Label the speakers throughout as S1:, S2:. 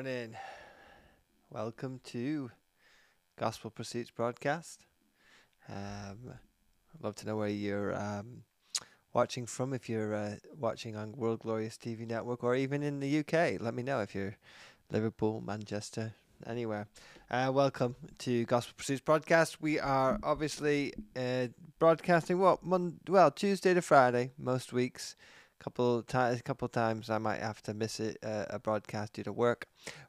S1: morning. Welcome to Gospel Pursuits broadcast. Um, I'd love to know where you're um, watching from. If you're uh, watching on World Glorious TV Network or even in the UK, let me know if you're Liverpool, Manchester, anywhere. Uh, welcome to Gospel Pursuits broadcast. We are obviously uh, broadcasting what Mon- well Tuesday to Friday most weeks couple times, a couple times I might have to miss it, uh, a broadcast due to work,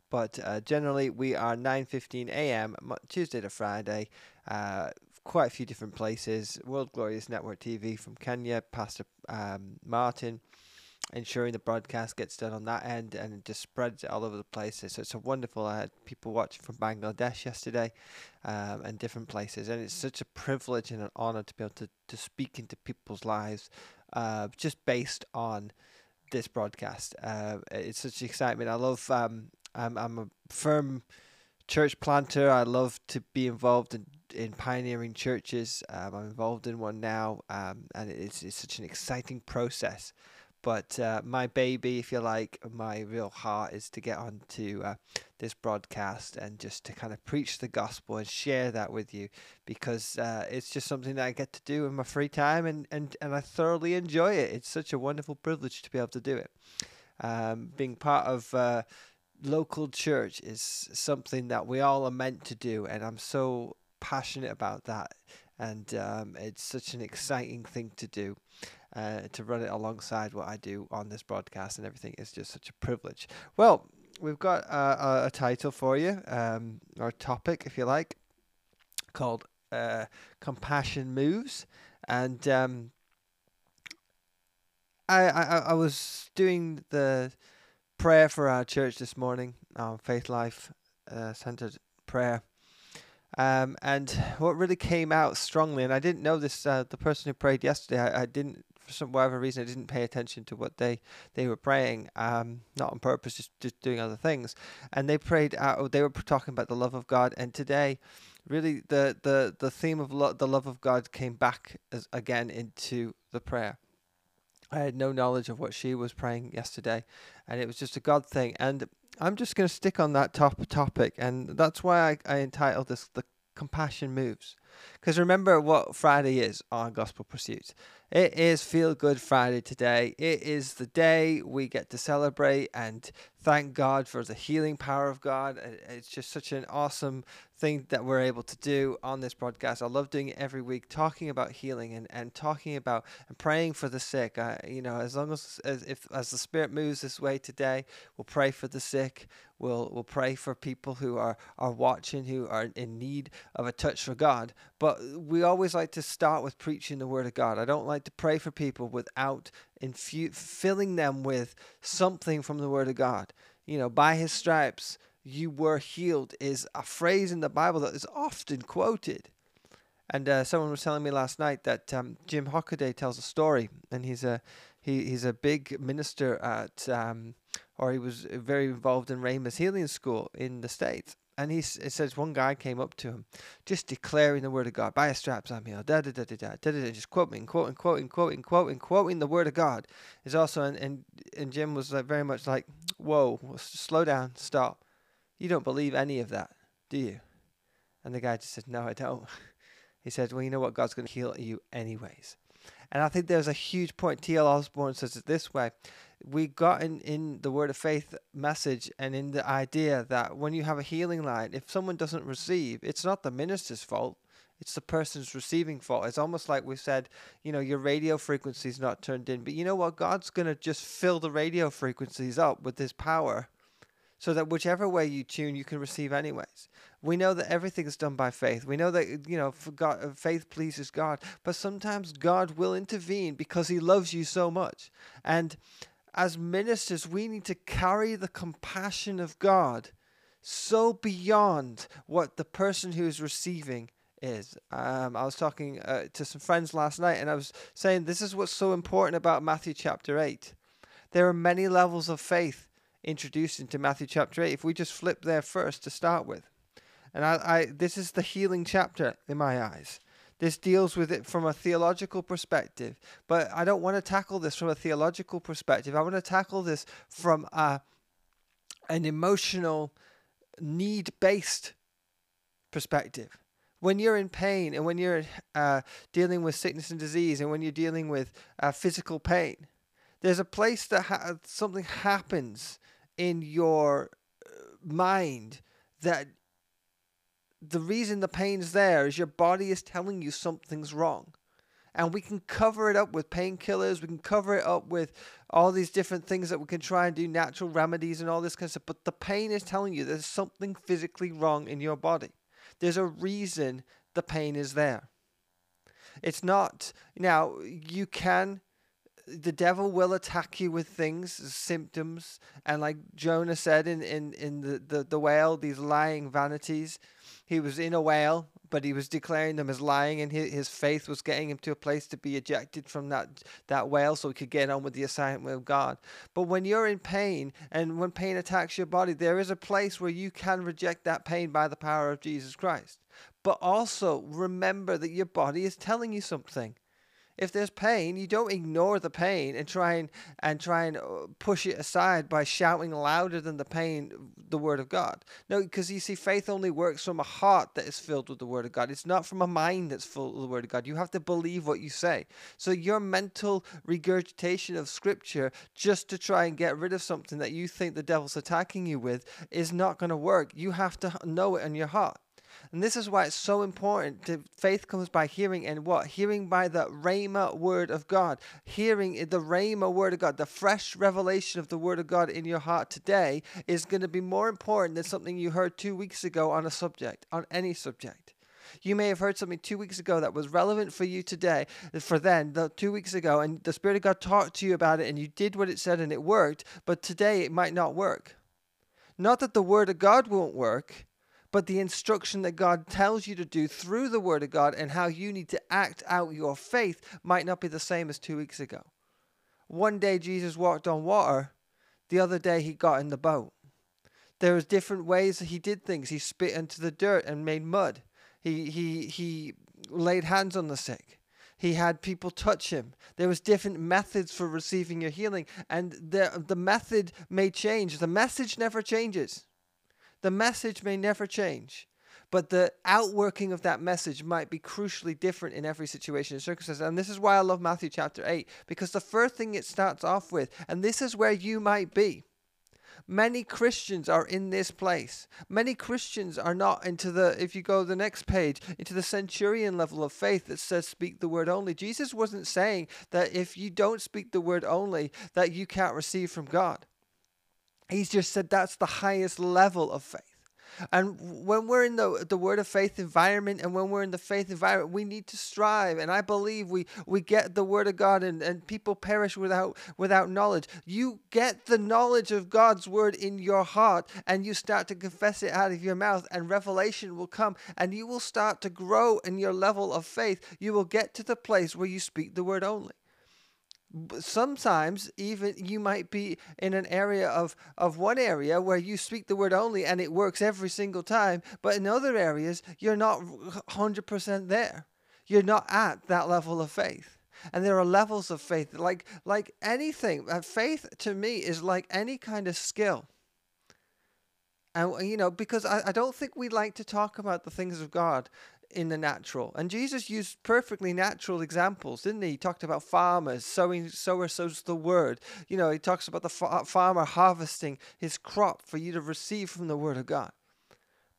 S1: but uh, generally we are 9:15 a.m. Tuesday to Friday. Uh, quite a few different places. World Glorious Network TV from Kenya, Pastor um, Martin, ensuring the broadcast gets done on that end and it just spreads it all over the places. So it's a wonderful. I had people watching from Bangladesh yesterday, um, and different places, and it's such a privilege and an honor to be able to to speak into people's lives uh, just based on this broadcast. Uh, it's such excitement. I love. Um, I'm I'm a firm church planter. I love to be involved in in pioneering churches. Um, I'm involved in one now, um, and it's it's such an exciting process. But uh, my baby, if you like, my real heart is to get onto uh, this broadcast and just to kind of preach the gospel and share that with you because uh, it's just something that I get to do in my free time and, and, and I thoroughly enjoy it. It's such a wonderful privilege to be able to do it. Um, being part of uh, local church is something that we all are meant to do, and I'm so passionate about that. And um, it's such an exciting thing to do uh, to run it alongside what I do on this broadcast and everything is just such a privilege. Well, we've got a, a title for you, um, or topic, if you like, called uh, "Compassion Moves," and um, I, I I was doing the prayer for our church this morning, our Faith Life uh, centered prayer. Um, and what really came out strongly, and I didn't know this, uh, the person who prayed yesterday, I, I didn't for some whatever reason I didn't pay attention to what they they were praying, um, not on purpose, just just doing other things. And they prayed. They were talking about the love of God. And today, really, the the the theme of lo- the love of God came back as, again into the prayer. I had no knowledge of what she was praying yesterday, and it was just a God thing. And I'm just going to stick on that top topic, and that's why I, I entitled this "The Compassion Moves." Because remember what Friday is on Gospel Pursuits. It is Feel Good Friday today. It is the day we get to celebrate and thank God for the healing power of God. It's just such an awesome thing that we're able to do on this broadcast. I love doing it every week, talking about healing and, and talking about and praying for the sick. Uh, you know, as long as, as if as the Spirit moves this way today, we'll pray for the sick. We'll we'll pray for people who are are watching, who are in need of a touch for God. But we always like to start with preaching the Word of God. I don't like to pray for people without infu- filling them with something from the Word of God. You know, by His stripes you were healed is a phrase in the Bible that is often quoted. And uh, someone was telling me last night that um, Jim Hockaday tells a story, and he's a he, he's a big minister at, um, or he was very involved in Rhema's Healing School in the States and he it says one guy came up to him, just declaring the word of God. By a straps I'm healed. Da da da da da da da. Just quoting, quoting, quoting, quoting, quoting, quoting the word of God is also. And and, and Jim was like very much like, whoa, slow down, stop. You don't believe any of that, do you? And the guy just said, no, I don't. He said, well, you know what? God's going to heal you anyways. And I think there's a huge point. T.L. Osborn says it this way we got in, in the word of faith message and in the idea that when you have a healing line, if someone doesn't receive, it's not the minister's fault. It's the person's receiving fault. It's almost like we said, you know, your radio frequency is not turned in. But you know what? God's going to just fill the radio frequencies up with His power so that whichever way you tune, you can receive anyways. We know that everything is done by faith. We know that you know God, uh, faith pleases God, but sometimes God will intervene because He loves you so much. And as ministers, we need to carry the compassion of God so beyond what the person who is receiving is. Um, I was talking uh, to some friends last night, and I was saying this is what's so important about Matthew chapter 8. There are many levels of faith introduced into Matthew chapter 8. If we just flip there first to start with. And I, I this is the healing chapter in my eyes. This deals with it from a theological perspective, but I don't want to tackle this from a theological perspective. I want to tackle this from a, an emotional, need based perspective. When you're in pain and when you're uh, dealing with sickness and disease and when you're dealing with uh, physical pain, there's a place that ha- something happens in your uh, mind that the reason the pain's there is your body is telling you something's wrong and we can cover it up with painkillers. We can cover it up with all these different things that we can try and do, natural remedies and all this kind of stuff. But the pain is telling you there's something physically wrong in your body. There's a reason the pain is there. It's not, now, you can, the devil will attack you with things, symptoms, and like Jonah said in, in, in the, the, the whale, these lying vanities. He was in a whale but he was declaring them as lying, and his, his faith was getting him to a place to be ejected from that that whale, so he could get on with the assignment of God. But when you're in pain, and when pain attacks your body, there is a place where you can reject that pain by the power of Jesus Christ. But also remember that your body is telling you something if there's pain, you don't ignore the pain and try and and try and uh, push it aside by shouting louder than the pain the word of God. No, because you see, faith only works from a heart that is filled with the word of God. It's not from a mind that's full of the word of God. You have to believe what you say. So your mental regurgitation of scripture just to try and get rid of something that you think the devil's attacking you with is not going to work. You have to know it in your heart. And this is why it's so important. To, faith comes by hearing, and what? Hearing by the Rhema word of God. Hearing the Rhema word of God, the fresh revelation of the word of God in your heart today is going to be more important than something you heard two weeks ago on a subject, on any subject. You may have heard something two weeks ago that was relevant for you today, for then, the two weeks ago, and the Spirit of God talked to you about it, and you did what it said, and it worked. But today it might not work. Not that the Word of God won't work, but the instruction that God tells you to do through the Word of God and how you need to act out your faith might not be the same as two weeks ago. One day Jesus walked on water, the other day he got in the boat. There was different ways that he did things. He spit into the dirt and made mud. He he he laid hands on the sick. He had people touch him. There was different methods for receiving your healing, and the the method may change. The message never changes. The message may never change, but the outworking of that message might be crucially different in every situation and circumstance. And this is why I love Matthew chapter 8, because the first thing it starts off with, and this is where you might be. Many Christians are in this place. Many Christians are not into the, if you go the next page, into the centurion level of faith that says speak the word only. Jesus wasn't saying that if you don't speak the word only, that you can't receive from God. He's just said that's the highest level of faith. And when we're in the the word of faith environment and when we're in the faith environment, we need to strive. And I believe we we get the word of God and, and people perish without without knowledge. You get the knowledge of God's word in your heart and you start to confess it out of your mouth and revelation will come and you will start to grow in your level of faith. You will get to the place where you speak the word only sometimes even you might be in an area of of one area where you speak the word only and it works every single time but in other areas you're not 100% there. You're not at that level of faith. And there are levels of faith like like anything. Uh, faith to me is like any kind of skill. And you know because I, I don't think we like to talk about the things of god in the natural. And Jesus used perfectly natural examples, didn't he? He talked about farmers, sowing, sower sows the word. You know, he talks about the fa- farmer harvesting his crop for you to receive from the word of God.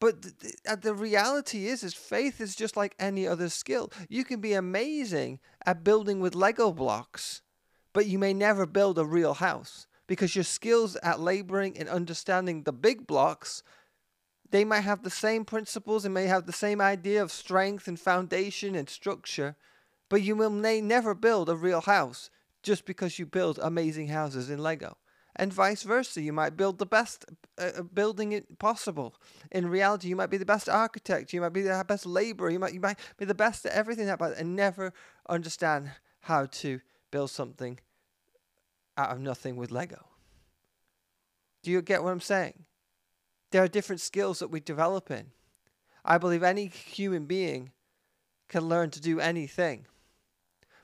S1: But th- th- uh, the reality is, is faith is just like any other skill. You can be amazing at building with Lego blocks, but you may never build a real house because your skills at laboring and understanding the big blocks they might have the same principles and may have the same idea of strength and foundation and structure, but you will may never build a real house just because you build amazing houses in Lego. And vice versa, you might build the best uh, uh building possible. In reality, you might be the best architect, you might be the best laborer, you might you might be the best at everything about and never understand how to build something out of nothing with Lego. Do you get what I'm saying? There are different skills that we develop in. I believe any human being can learn to do anything.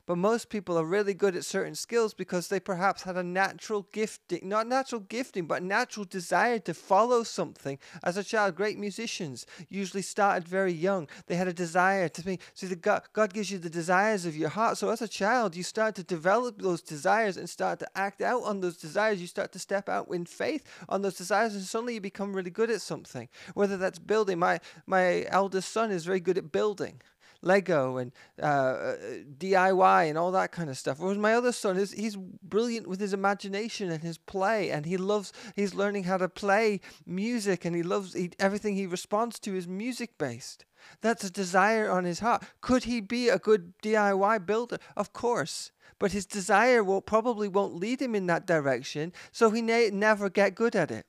S1: But most people are really good at certain skills because they perhaps had a natural gifting, not natural gifting, but natural desire to follow something. As a child, great musicians usually started very young. They had a desire to be. See, the God, God gives you the desires of your heart. So as a child, you start to develop those desires and start to act out on those desires. You start to step out in faith on those desires, and suddenly you become really good at something. Whether that's building, my my eldest son is very good at building. Lego and uh, uh DIY and all that kind of stuff. Whereas my other son is he's brilliant with his imagination and his play, and he loves he's learning how to play music, and he loves he, everything he responds to is music based. That's a desire on his heart. Could he be a good DIY builder? Of course. But his desire will probably won't lead him in that direction, so he may never get good at it.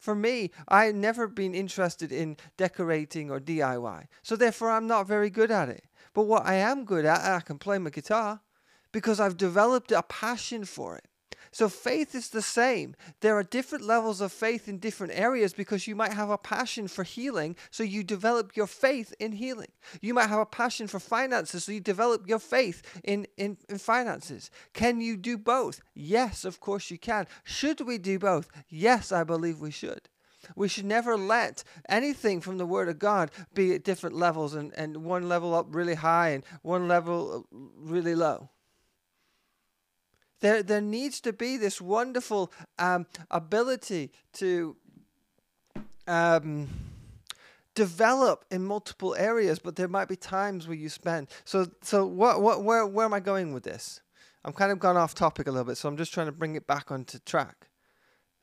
S1: For me, I've never been interested in decorating or DIY. So therefore, I'm not very good at it. But what I am good at, I can play my guitar because I've developed a passion for it. So faith is the same. There are different levels of faith in different areas because you might have a passion for healing, so you develop your faith in healing. You might have a passion for finances, so you develop your faith in, in, in finances. Can you do both? Yes, of course you can. Should we do both? Yes, I believe we should. We should never let anything from the Word of God be at different levels and, and one level up really high and one level really low. There, there needs to be this wonderful um, ability to um, develop in multiple areas, but there might be times where you spend. So, so what, what, where, where am I going with this? I'm kind of gone off topic a little bit, so I'm just trying to bring it back onto track.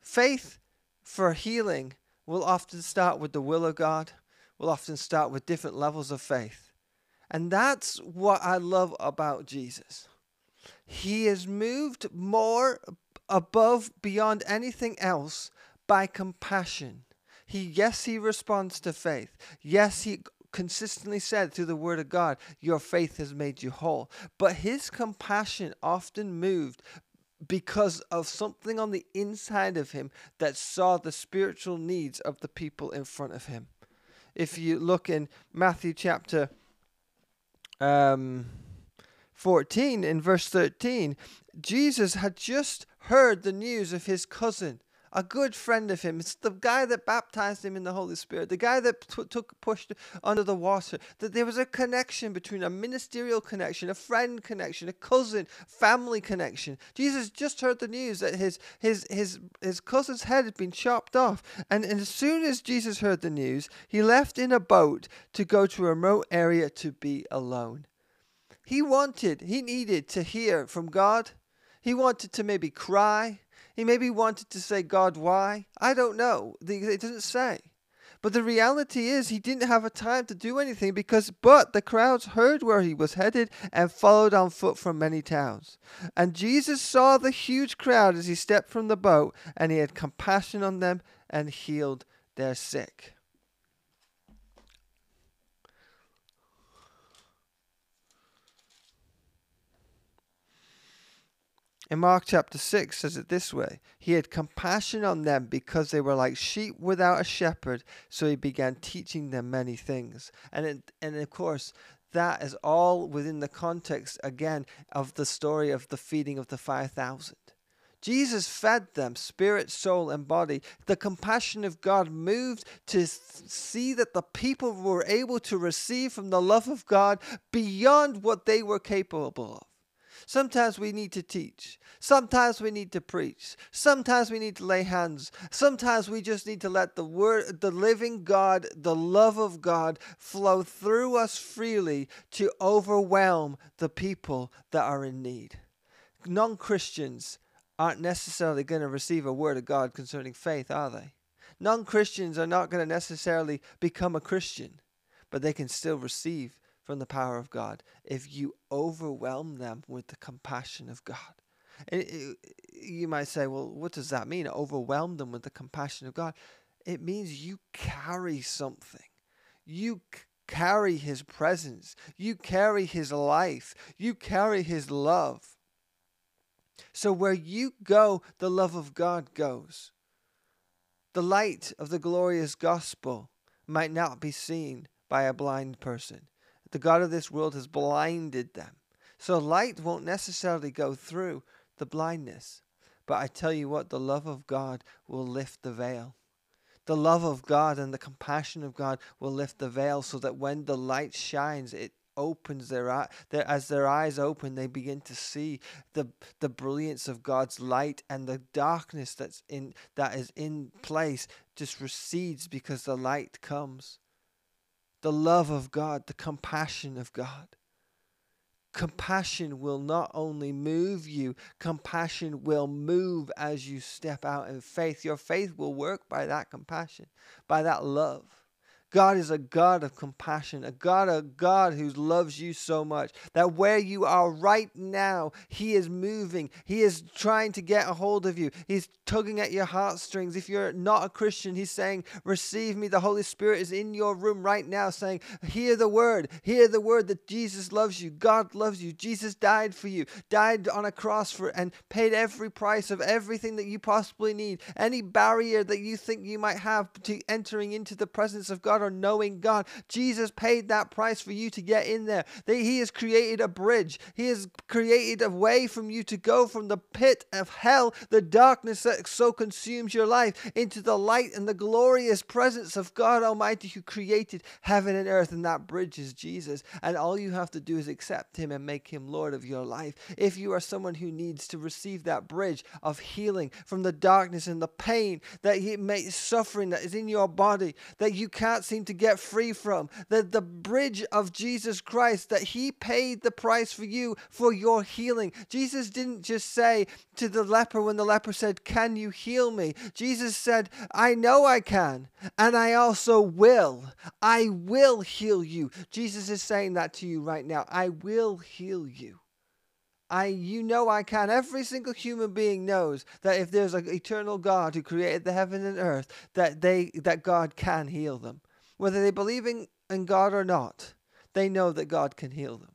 S1: Faith for healing will often start with the will of God, will often start with different levels of faith. And that's what I love about Jesus. He is moved more above beyond anything else by compassion. He yes, he responds to faith. Yes, he consistently said through the word of God, your faith has made you whole. But his compassion often moved because of something on the inside of him that saw the spiritual needs of the people in front of him. If you look in Matthew chapter um 14, in verse 13, Jesus had just heard the news of his cousin, a good friend of him. It's the guy that baptized him in the Holy Spirit, the guy that t- took pushed under the water. That there was a connection between a ministerial connection, a friend connection, a cousin, family connection. Jesus just heard the news that his his his his cousin's head had been chopped off, and, and as soon as Jesus heard the news, he left in a boat to go to a remote area to be alone. He wanted, he needed to hear from God. He wanted to maybe cry. He maybe wanted to say, God, why? I don't know. It doesn't say. But the reality is, he didn't have a time to do anything because, but the crowds heard where he was headed and followed on foot from many towns. And Jesus saw the huge crowd as he stepped from the boat, and he had compassion on them and healed their sick. In Mark chapter 6 says it this way He had compassion on them because they were like sheep without a shepherd, so he began teaching them many things. And, it, and of course, that is all within the context, again, of the story of the feeding of the 5,000. Jesus fed them, spirit, soul, and body. The compassion of God moved to see that the people were able to receive from the love of God beyond what they were capable of. Sometimes we need to teach. Sometimes we need to preach. Sometimes we need to lay hands. Sometimes we just need to let the word, the living God, the love of God flow through us freely to overwhelm the people that are in need. Non Christians aren't necessarily going to receive a word of God concerning faith, are they? Non Christians are not going to necessarily become a Christian, but they can still receive from the power of God if you overwhelm them with the compassion of God. And uh, you might say, well, what does that mean? Overwhelm them with the compassion of God. It means you carry something. You c- carry His presence. You carry His life. You carry His love. So where you go, the love of God goes. The light of the glorious gospel might not be seen by a blind person. The God of this world has blinded them So light won't necessarily go through the blindness. But I tell you what, the love of God will lift the veil. The love of God and the compassion of God will lift the veil so that when the light shines, it opens their eye their, as their eyes open they begin to see the the brilliance of God's light and the darkness that's in that is in place just recedes because the light comes the love of God the compassion of God compassion will not only move you, compassion will move as you step out in faith. Your faith will work by that compassion, by that love. God is a God of compassion, a God, a God who loves you so much that where you are right now, He is moving. He is trying to get a hold of you. He's tugging at your heartstrings. If you're not a Christian, He's saying, Receive me. The Holy Spirit is in your room right now saying, Hear the word. Hear the word that Jesus loves you. God loves you. Jesus died for you, died on a cross for and paid every price of everything that you possibly need. Any barrier that you think you might have to entering into the presence of God God or knowing God. Jesus paid that price for you to get in there. He has created a bridge. He has created a way from you to go from the pit of hell, the darkness that so consumes your life, into the light and the glorious presence of God Almighty who created heaven and earth. And that bridge is Jesus. And all you have to do is accept Him and make Him Lord of your life. If you are someone who needs to receive that bridge of healing from the darkness and the pain that He may suffering that is in your body that you can't seem to get free from. The, the bridge of Jesus Christ, that He paid the price for you for your healing. Jesus didn't just say to the leper when the leper said, Can you heal me? Jesus said, I know I can, and I also will. I will heal you. Jesus is saying that to you right now. I will heal you. I you know I can. Every single human being knows that if there's an eternal God who created the heaven and earth, that they that God can heal them. Whether they believe in, in God or not, they know that God can heal them.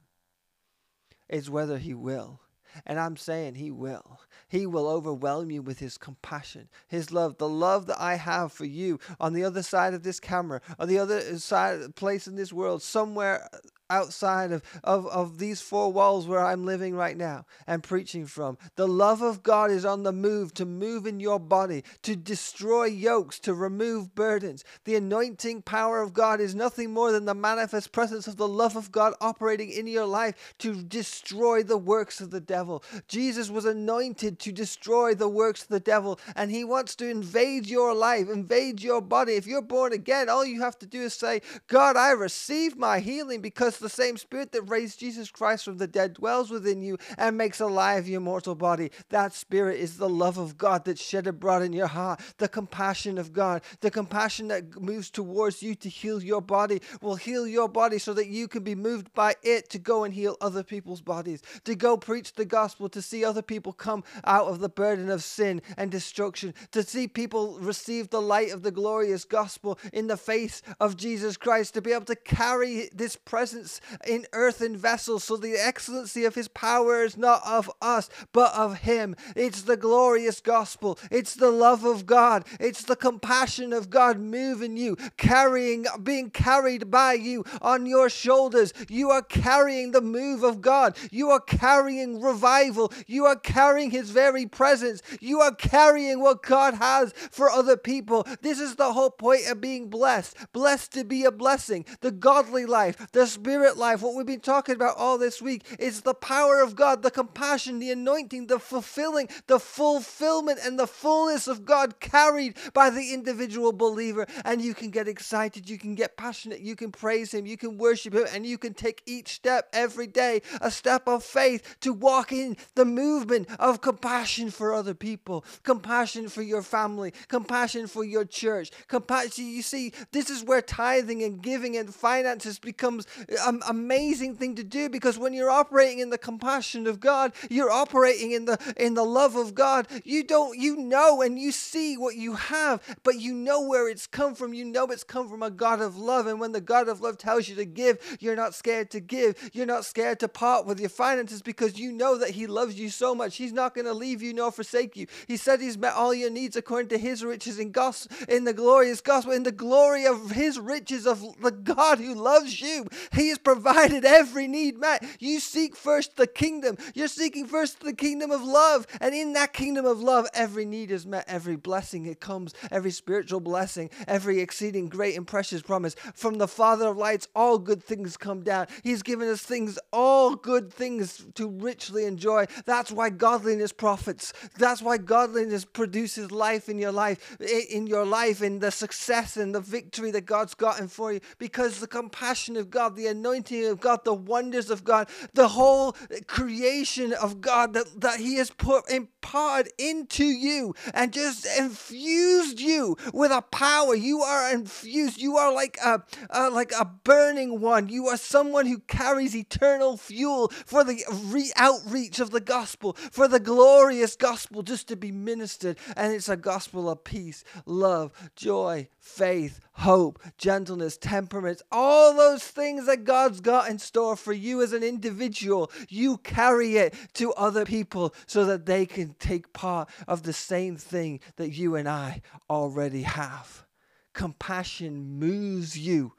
S1: It's whether He will. And I'm saying He will. He will overwhelm you with His compassion, His love, the love that I have for you on the other side of this camera, on the other side place in this world, somewhere outside of, of, of these four walls where I'm living right now and preaching from. The love of God is on the move to move in your body, to destroy yokes, to remove burdens. The anointing power of God is nothing more than the manifest presence of the love of God operating in your life to destroy the works of the devil. Jesus was anointed to destroy the works of the devil, and he wants to invade your life, invade your body. If you're born again, all you have to do is say, God, I receive my healing because the same Spirit that raised Jesus Christ from the dead dwells within you and makes alive your mortal body. That Spirit is the love of God that's shed abroad in your heart, the compassion of God, the compassion that moves towards you to heal your body will heal your body so that you can be moved by it to go and heal other people's bodies, to go preach the gospel, to see other people come out of the burden of sin and destruction, to see people receive the light of the glorious gospel in the face of Jesus Christ, to be able to carry this presence in earthen vessels, so the excellency of his power is not of us, but of him. It's the glorious gospel. It's the love of God. It's the compassion of God moving you, carrying, being carried by you on your shoulders. You are carrying the move of God. You are carrying revival. You are carrying his very presence. You are carrying what God has for other people. This is the whole point of being blessed. Blessed to be a blessing. The godly life, the spirit spirit life, what we've been talking about all this week, is the power of God, the compassion, the anointing, the fulfilling, the fulfillment, and the fullness of God carried by the individual believer. And you can get excited, you can get passionate, you can praise Him, you can worship Him, and you can take each step every day, a step of faith to walk in the movement of compassion for other people, compassion for your family, compassion for your church. Compassion, you see, this is where tithing and giving and finances becomes uh, a amazing thing to do because when you're operating in the compassion of God, you're operating in the in the love of God. You don't you know and you see what you have, but you know where it's come from. You know it's come from a God of love. And when the God of love tells you to give, you're not scared to give. You're not scared to part with your finances because you know that He loves you so much. He's not going to leave you nor forsake you. He said He's met all your needs according to His riches in gospel, in the glorious gospel, in the glory of His riches of the God who loves you. He has provided every need met. You seek first the kingdom. You're seeking first the kingdom of love. And in that kingdom of love, every need is met. Every blessing it comes, every spiritual blessing, every exceeding great and precious promise from the Father of lights, all good things come down. He's given us things, all good things to richly enjoy. That's why godliness profits. That's why godliness produces life in your life, in your life, in the success and the victory that God's gotten for you. Because the compassion of God, the anointing of God, the wonders of God, the whole creation of God that, that He has put imparted into you and just infused you with a power. You are infused. You are like a, a like a burning one. You are someone who carries eternal fuel for the re- outreach of the gospel, for the glorious gospel just to be ministered. And it's a gospel of peace, love, joy, faith, hope, gentleness, temperament, all those things that God's got in store for you as an individual. You carry it to other people so that they can take part of the same thing that you and I already have. Compassion moves you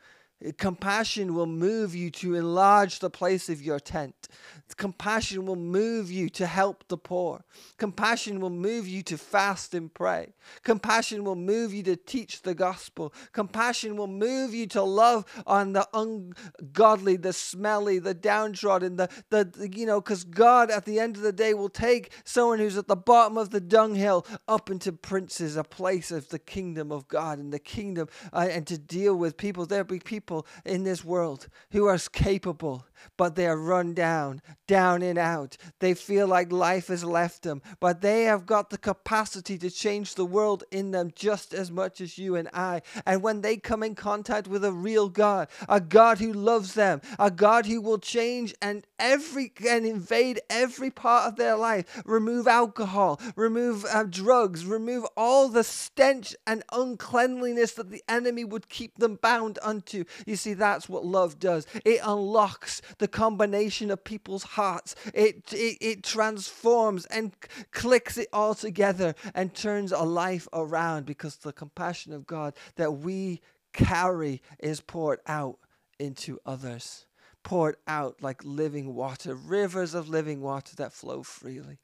S1: Compassion will move you to enlarge the place of your tent. Compassion will move you to help the poor. Compassion will move you to fast and pray. Compassion will move you to teach the gospel. Compassion will move you to love on the ungodly, the smelly, the downtrodden, the, the you know, because God at the end of the day will take someone who's at the bottom of the dunghill up into princes, a place of the kingdom of God and the kingdom, uh, and to deal with people. There'll be people people in this world who are capable, but they are run down, down and out. They feel like life has left them, but they have got the capacity to change the world in them just as much as you and I. And when they come in contact with a real God, a God who loves them, a God who will change and every and invade every part of their life, remove alcohol, remove uh, drugs, remove all the stench and uncleanliness that the enemy would keep them bound unto. You see, that's what love does. It unlocks the combination of people's hearts. It, it, it transforms and clicks it all together and turns a life around because the compassion of God that we carry is poured out into others. Poured out like living water, rivers of living water that flow freely,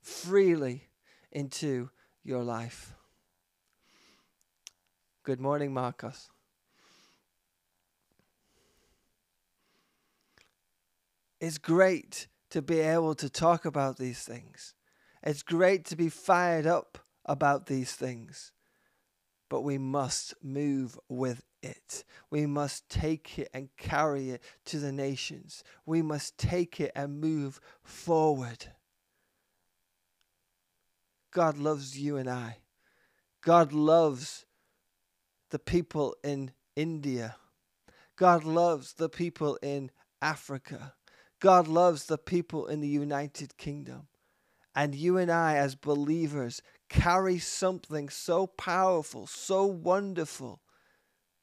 S1: freely into your life. Good morning, Marcos. It's great to be able to talk about these things. It's great to be fired up about these things. But we must move with it. We must take it and carry it to the nations. We must take it and move forward. God loves you and I. God loves the people in India. God loves the people in Africa. God loves the people in the United Kingdom. And you and I, as believers, carry something so powerful, so wonderful,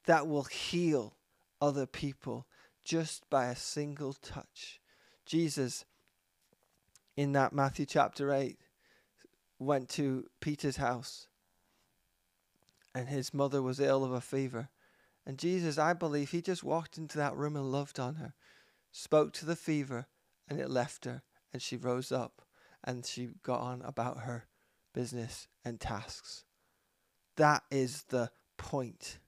S1: that will heal other people just by a single touch. Jesus, in that Matthew chapter 8, went to Peter's house and his mother was ill of a fever. And Jesus, I believe, he just walked into that room and loved on her spoke to the fever, and it left her, and she rose up and she got on about her business and tasks. That is the point.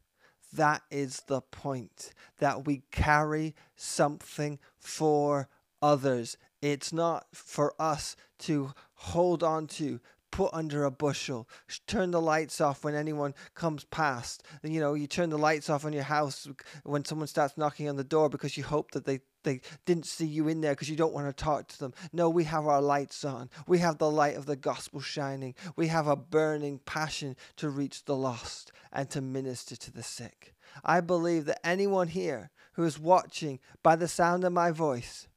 S1: That is the point that we carry something for others. It's not for us to hold on to, put under a bushel. Turn the lights off when anyone comes past. You know, you turn the lights off on your house when someone starts knocking on the door because you hope that they they didn't see you in there because you don't want to talk to them. No, we have our lights on. We have the light of the gospel shining. We have a burning passion to reach the lost and to minister to the sick. I believe that anyone here who is watching by the sound of my voice,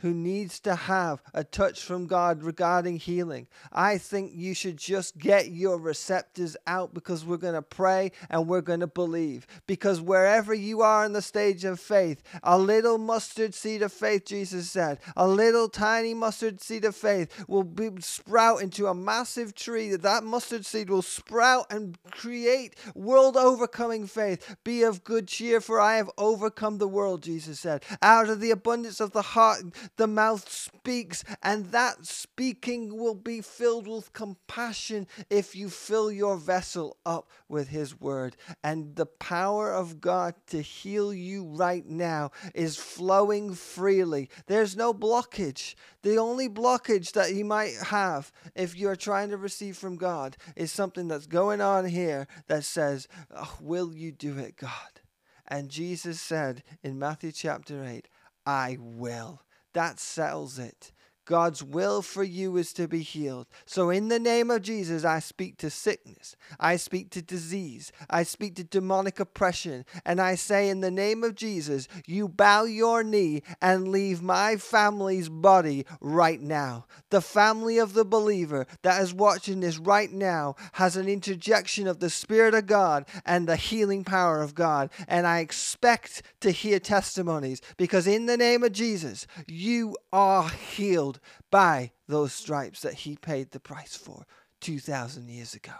S1: who needs to have a touch from God regarding healing, I think you should just get your receptors out because we're going to pray and we're going to believe. Because wherever you are in the stage of faith, a little mustard seed of faith, Jesus said, a little tiny mustard seed of faith will be, sprout into a massive tree. That mustard seed will sprout and create world overcoming faith. Be of good cheer, for I have overcome the world, Jesus said. Out of the abundance of the heart, the mouth speaks, and that speaking will be filled with compassion if you fill your vessel up with His word. And the power of God to heal you right now is flowing freely. There's no blockage. The only blockage that you might have if you're trying to receive from God is something that's going on here that says, oh, Will you do it, God? And Jesus said in Matthew chapter 8, I will. That settles it. God's will for you is to be healed. So, in the name of Jesus, I speak to sickness, I speak to disease, I speak to demonic oppression, and I say, in the name of Jesus, you bow your knee and leave my family's body right now. The family of the believer that is watching this right now has an interjection of the Spirit of God and the healing power of God. And I expect to hear testimonies because, in the name of Jesus, you are healed by those stripes that he paid the price for 2,000 years ago.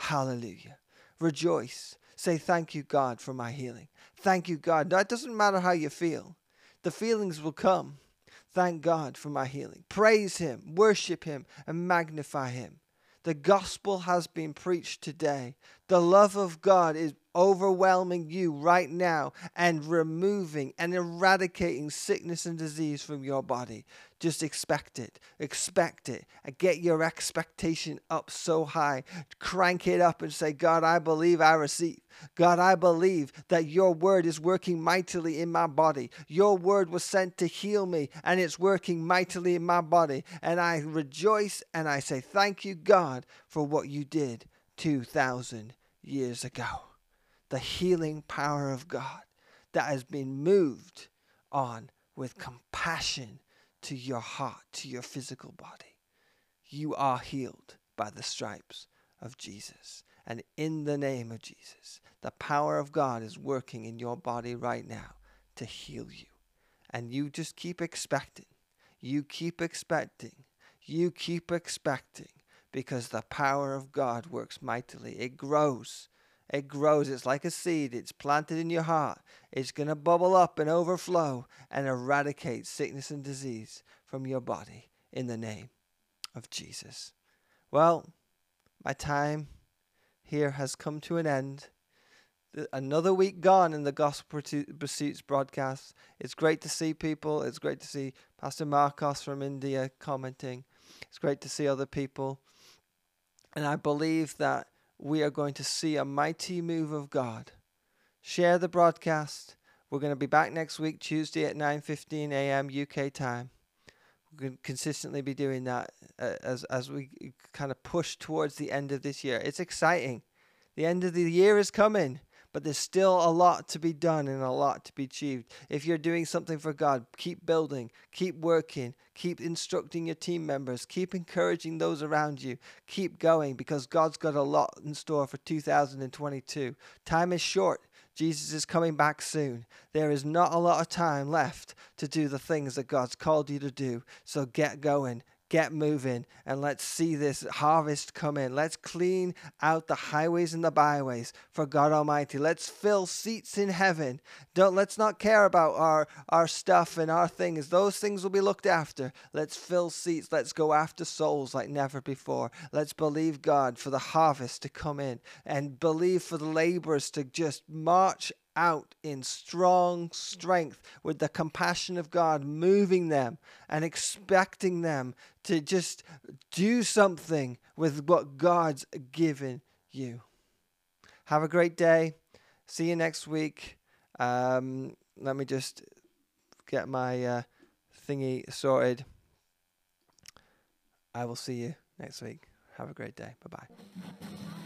S1: Hallelujah. Rejoice. Say, Thank you, God, for my healing. Thank you, God. Now, it doesn't matter how you feel, the feelings will come. Thank God for my healing. Praise Him, worship Him, and magnify Him. The gospel has been preached today. The love of God is overwhelming you right now and removing and eradicating sickness and disease from your body. Just expect it. Expect it. And get your expectation up so high. Crank it up and say, God, I believe I receive. God, I believe that your word is working mightily in my body. Your word was sent to heal me, and it's working mightily in my body. And I rejoice and I say, Thank you, God, for what you did 2,000 years ago the healing power of God that has been moved on with compassion to your heart, to your physical body. You are healed by the stripes of Jesus. And in the name of Jesus, the power of God is working in your body right now to heal you. And you just keep expecting. You keep expecting. You keep expecting because the power of God works mightily. It grows it grows. It's like a seed. It's planted in your heart. It's going to bubble up and overflow and eradicate sickness and disease from your body in the name of Jesus. Well, my time here has come to an end. Another week gone in the Gospel Pursuits broadcast. It's great to see people. It's great to see Pastor Marcos from India commenting. It's great to see other people. And I believe that we are going to see a mighty move of God. Share the broadcast. We're going to be back next week, Tuesday at 9:15 a.m. UK time. We're going to consistently be doing that uh, as as we kind of push towards the end of this year. It's exciting. The end of the year is coming but there's still a lot to be done and a lot to be achieved. If you're doing something for God, keep building, keep working, keep instructing your team members, keep encouraging those around you, keep going because God's got a lot in store for 2022. Time is short. Jesus is coming back soon. There is not a lot of time left to do the things that God's called you to do. So get going get moving and let's see this harvest come in. Let's clean out the highways and the byways for God Almighty. Let's fill seats in heaven. Don't let's not care about our our stuff and our things. Those things will be looked after. Let's fill seats. Let's go after souls like never before. Let's believe God for the harvest to come in and believe for the laborers to just march out in strong strength with the compassion of God moving them and expecting them to just do something with what God's given you. Have a great day. See you next week. Um, let me just get my uh, thingy sorted. I will see you next week. Have a great day. Bye bye.